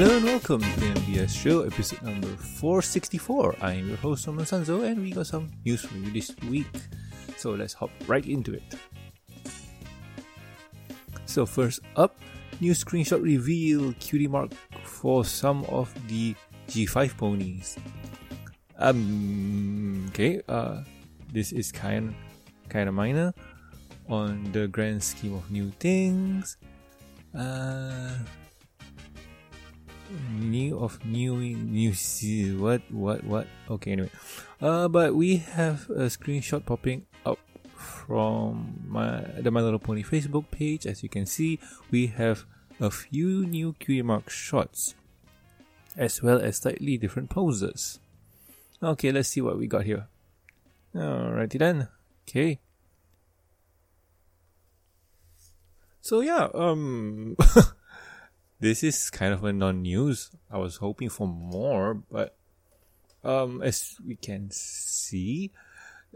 Hello and welcome to the MBS show, episode number 464. I am your host, Norman Sanzo, and we got some news for you this week. So let's hop right into it. So, first up, new screenshot reveal cutie mark for some of the G5 ponies. Um, okay, uh, this is kind kind of minor on the grand scheme of new things. Uh, new of new new what what what? Okay anyway. Uh but we have a screenshot popping up from my the my little pony facebook page. As you can see we have a few new cutie mark shots as well as slightly different poses. Okay let's see what we got here. Alrighty then. Okay. So yeah um this is kind of a non-news. I was hoping for more, but um, as we can see,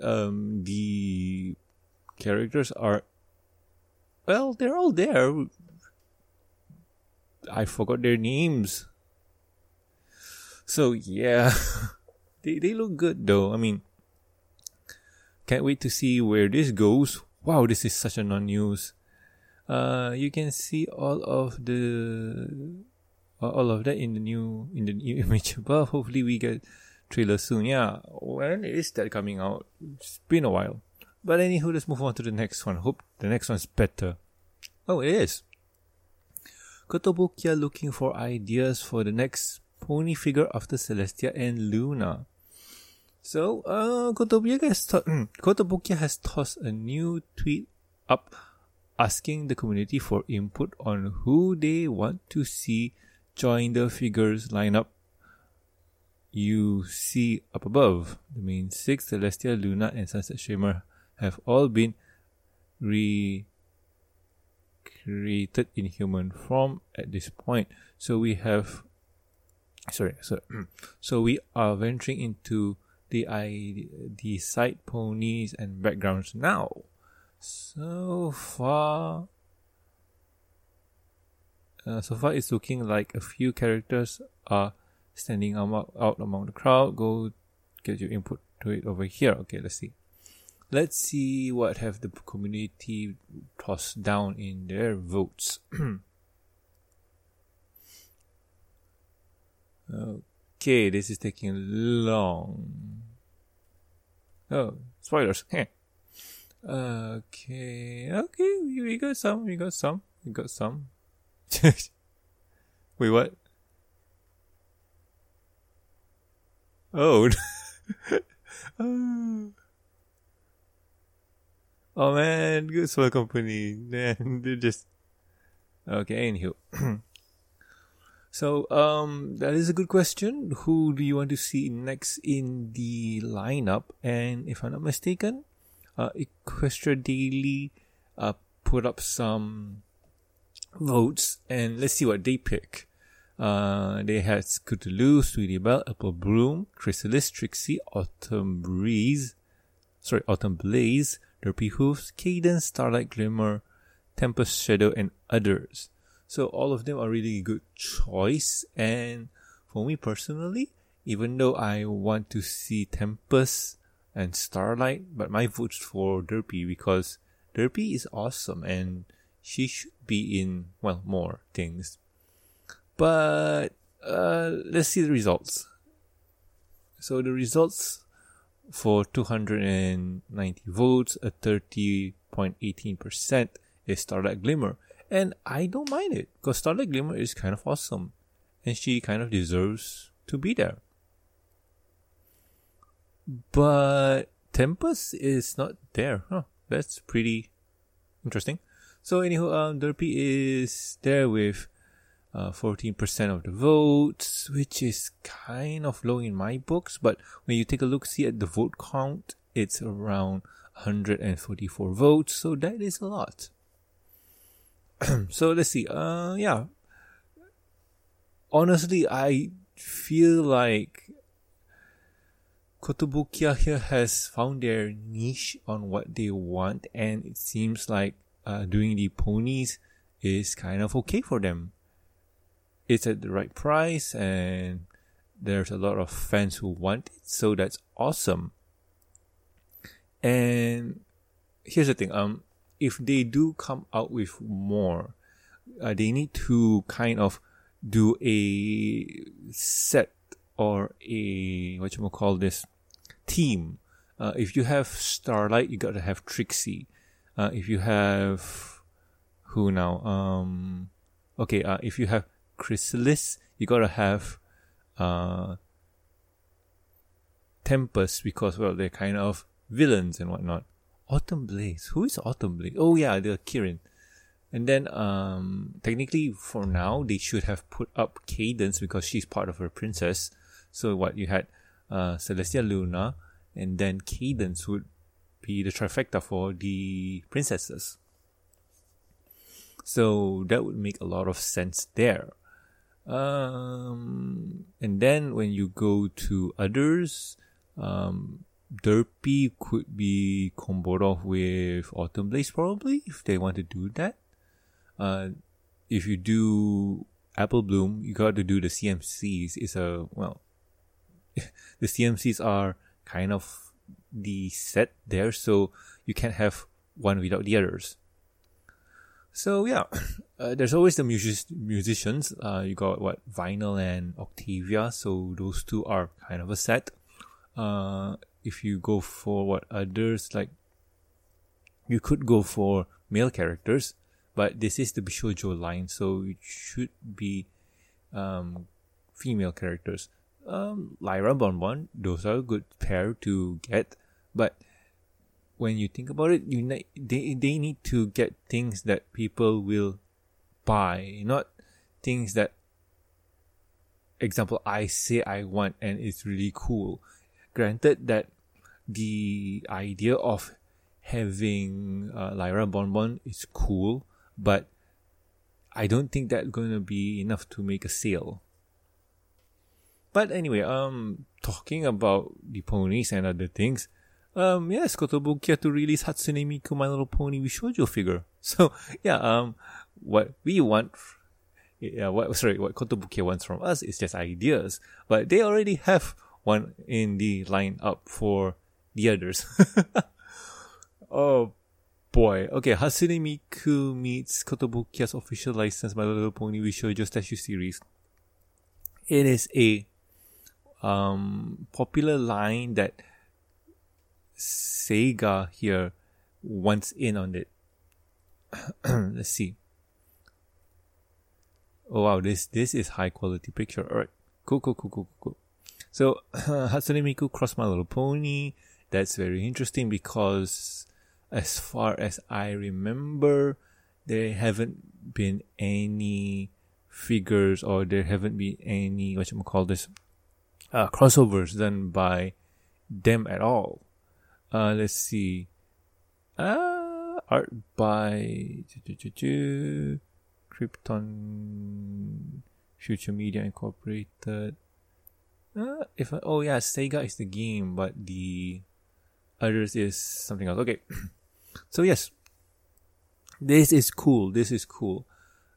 um, the characters are well, they're all there. I forgot their names. So yeah, they they look good though. I mean, can't wait to see where this goes. Wow, this is such a non-news uh, you can see all of the uh, all of that in the new in the new image above. Hopefully, we get trailer soon. Yeah, when is that coming out? It's been a while. But anywho, let's move on to the next one. Hope the next one's better. Oh, it is. Kotobukiya looking for ideas for the next pony figure after Celestia and Luna. So, uh, Kotobukiya has, to- has tossed a new tweet up asking the community for input on who they want to see join the figures lineup you see up above. The main six, Celestia, Luna, and Sunset Shimmer, have all been recreated in human form at this point. So we have, sorry, so, so we are venturing into the the side ponies and backgrounds now. So far, uh, so far it's looking like a few characters are standing out, among the crowd. Go get your input to it over here. Okay, let's see. Let's see what have the community tossed down in their votes. okay, this is taking long. Oh, spoilers. Okay, okay, we, got some, we got some, we got some. Wait, what? Oh. oh. oh man, good small company. Man, they're just okay. Anywho, so um, that is a good question. Who do you want to see next in the lineup? And if I'm not mistaken, uh, Equestria Daily uh, put up some votes, and let's see what they pick. Uh, they had Scootaloo, Sweetie Belle, Apple Bloom, Chrysalis, Trixie, Autumn Breeze, sorry, Autumn Blaze, Derpy Hooves, Cadance, Starlight Glimmer, Tempest Shadow, and others. So all of them are really good choice. And for me personally, even though I want to see Tempest and Starlight, but my vote's for Derpy because Derpy is awesome and she should be in, well, more things. But uh, let's see the results. So the results for 290 votes, a 30.18% is Starlight Glimmer. And I don't mind it because Starlight Glimmer is kind of awesome and she kind of deserves to be there. But Tempest is not there. Huh. That's pretty interesting. So anywho, um, Derpy is there with uh, 14% of the votes, which is kind of low in my books. But when you take a look, see at the vote count, it's around 144 votes. So that is a lot. so let's see. Uh, yeah. Honestly, I feel like Kotobukiya here has found their niche on what they want, and it seems like uh, doing the ponies is kind of okay for them. it's at the right price and there's a lot of fans who want it, so that's awesome. And here's the thing, um, if they do come out with more, uh, they need to kind of do a set or a what you call this team. Uh, if you have Starlight, you gotta have Trixie. Uh, if you have who now? Um, okay. Uh, if you have Chrysalis, you gotta have uh, Tempest because well they're kind of villains and whatnot. Autumn Blaze. Who is Autumn Blaze? Oh yeah, the Kirin. And then um, technically for now they should have put up Cadance because she's part of her princess. So what you had uh, Celestia Luna and then Cadance would be the trifecta for the princesses. So that would make a lot of sense there. Um, and then when you go to others, um, Derpy could be comboed off with Autumn Blaze probably if they want to do that. Uh, if you do Apple Bloom, you got to do the CMCs. It's a well, the CMCs are kind of the set there, so you can't have one without the others. So yeah, uh, there's always the music- musicians. Uh, you got what Vinyl and Octavia, so those two are kind of a set. Uh, if you go for what others like, you could go for male characters, but this is the Bishoujo line, so it should be um, female characters. Um, Lyra Bonbon, those are a good pair to get, but when you think about it, you ne- they they need to get things that people will buy, not things that example I say I want and it's really cool. Granted that the idea of having uh, Lyra Bonbon is cool, but I don't think that's gonna be enough to make a sale. But anyway, um, talking about the ponies and other things, um, yes, Kotobukiya to release Hatsune Miku My Little Pony Bishoujo figure. So yeah, um, what we want, yeah, what sorry, what Kotobukiya wants from us is just ideas, but they already have one in the lineup for the others. oh boy. Okay, Hatsune Miku meets Kotobukiya's official license My Little Pony Bishoujo Statue series. It is a um, popular line that Sega here wants in on it. Let's see. Oh wow, this this is high quality picture. Alright. Cool, cool, cool, cool, cool. So Hatsune Miku Cross My Little Pony. That's very interesting because as far as I remember, there haven't been any figures or there haven't been any what you call this uh, crossovers done by them at all. Uh, let's see. Uh, art by Crypton Future Media Incorporated. Uh, if I, oh yeah, Sega is the game, but the others is something else. Okay, so yes, this is cool. This is cool.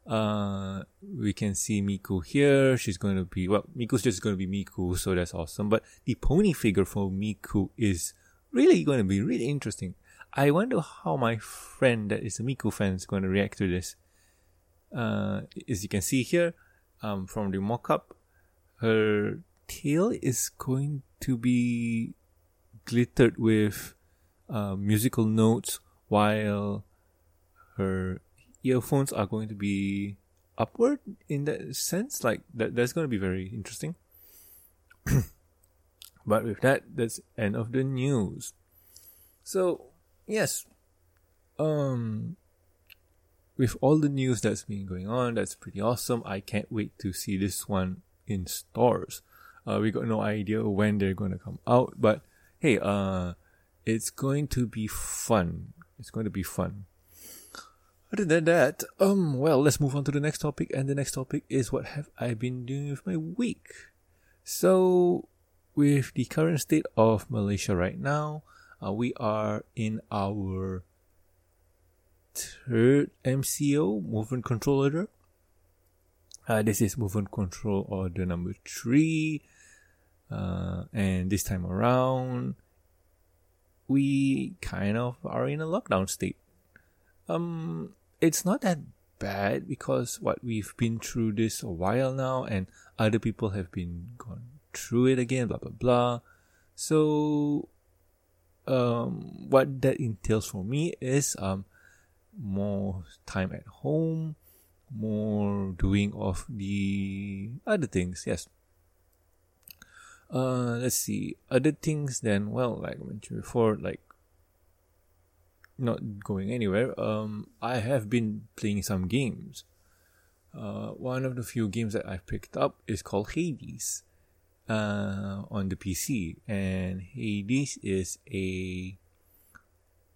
Uh, we can see Miku here. She's going to be well. Miku's just going to be Miku, so that's awesome. But the pony figure for Miku is really going to be really interesting. I wonder how my friend that is a Miku fan is going to react to this. Uh, as you can see here, um, from the mock-up, her tail is going to be glittered with uh, musical notes, while her earphones are going to be upward in that sense. Like that, that's going to be very interesting. But with that, that's end of the news. So yes, um, with all the news that's been going on, that's pretty awesome. I can't wait to see this one in stores. Uh, we got no idea when they're going to come out, but hey, uh, it's going to be fun. It's going to be fun. Other than that, um, well, let's move on to the next topic, and the next topic is what have I been doing with my week. So, with the current state of Malaysia right now, uh, we are in our third MCO, movement control order. Uh, this is Movement Control Order number three. Uh, and this time around, we kind of are in a lockdown state. Um, it's not that bad because what we've been through this a while now, and other people have been gone through it again. Blah blah blah. So, um, what that entails for me is um, more time at home, more doing of the other things. Yes. Uh, let's see. Other things then, well, like I mentioned before, like not going anywhere. Um, I have been playing some games. Uh, one of the few games that I've picked up is called Hades, uh, on the PC, and Hades is a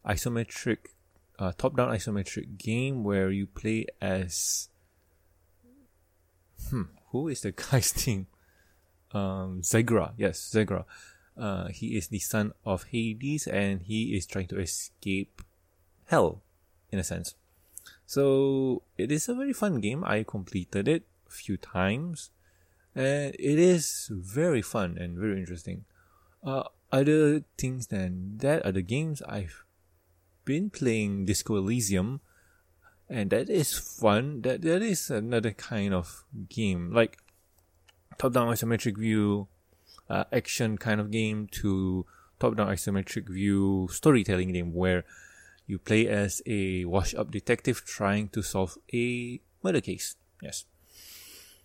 isometric, uh, top-down isometric game where you play as, hmm, who is the guy's name? Um, Zegra, yes, Zegra. Uh, he is the son of Hades, and he is trying to escape hell, in a sense. So it is a very fun game. I completed it a few times, and it is very fun and very interesting. Uh, other things than that, other games I've been playing Disco Elysium, and that is fun. That that is another kind of game, like top-down isometric view, uh, action kind of game to top-down isometric view storytelling game where you play as a wash up detective trying to solve a murder case. Yes.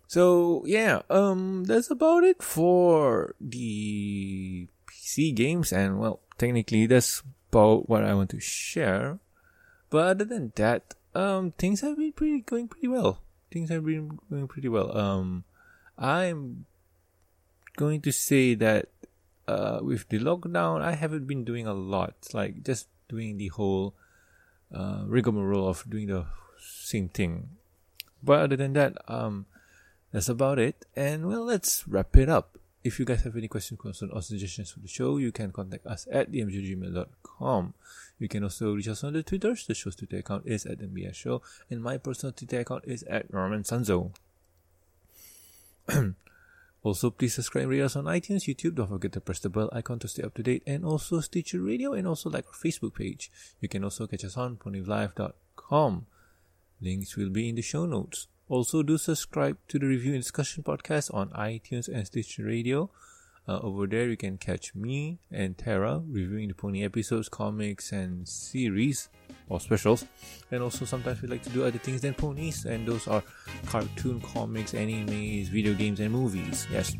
So yeah, um, that's about it for the PC games, and well, technically that's about what I want to share. But other than that, um, things have been pretty going pretty well. Things have been going pretty well. Um, I'm going to say that uh, with the lockdown, I haven't been doing a lot. Like just doing the whole uh, rigmarole of doing the same thing. But other than that, um, that's about it. And well, let's wrap it up. If you guys have any questions, concerns, or suggestions for the show, you can contact us at themggmail.com. You can also reach us on the Twitter. The show's Twitter account is at MBS Show, and my personal Twitter account is at Norman Sanzo. Also, please subscribe rate us on iTunes, YouTube. Don't forget to press the bell icon to stay up to date, and also Stitcher Radio, and also like our Facebook page. You can also catch us on ponylive.com. Links will be in the show notes. Also, do subscribe to the Review and Discussion podcast on iTunes and Stitcher Radio. Uh, over there, you can catch me and Tara reviewing the pony episodes, comics, and series or specials. And also, sometimes we like to do other things than ponies, and those are cartoon comics, animes, video games, and movies. Yes.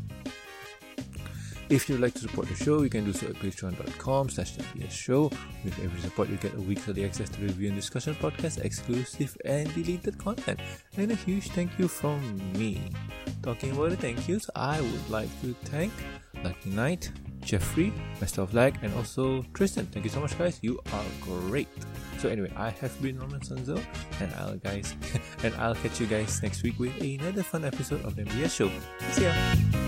If you'd like to support the show, you can do so at patreon.com slash show. With every support, you get a weekly access to review and discussion podcasts, exclusive and deleted content. And a huge thank you from me. Talking about the thank yous, I would like to thank Lucky Knight, Jeffrey, Master of Lag, and also Tristan. Thank you so much, guys. You are great. So anyway, I have been Norman Sanzo, and I'll guys, and I'll catch you guys next week with another fun episode of the MBS Show. See ya.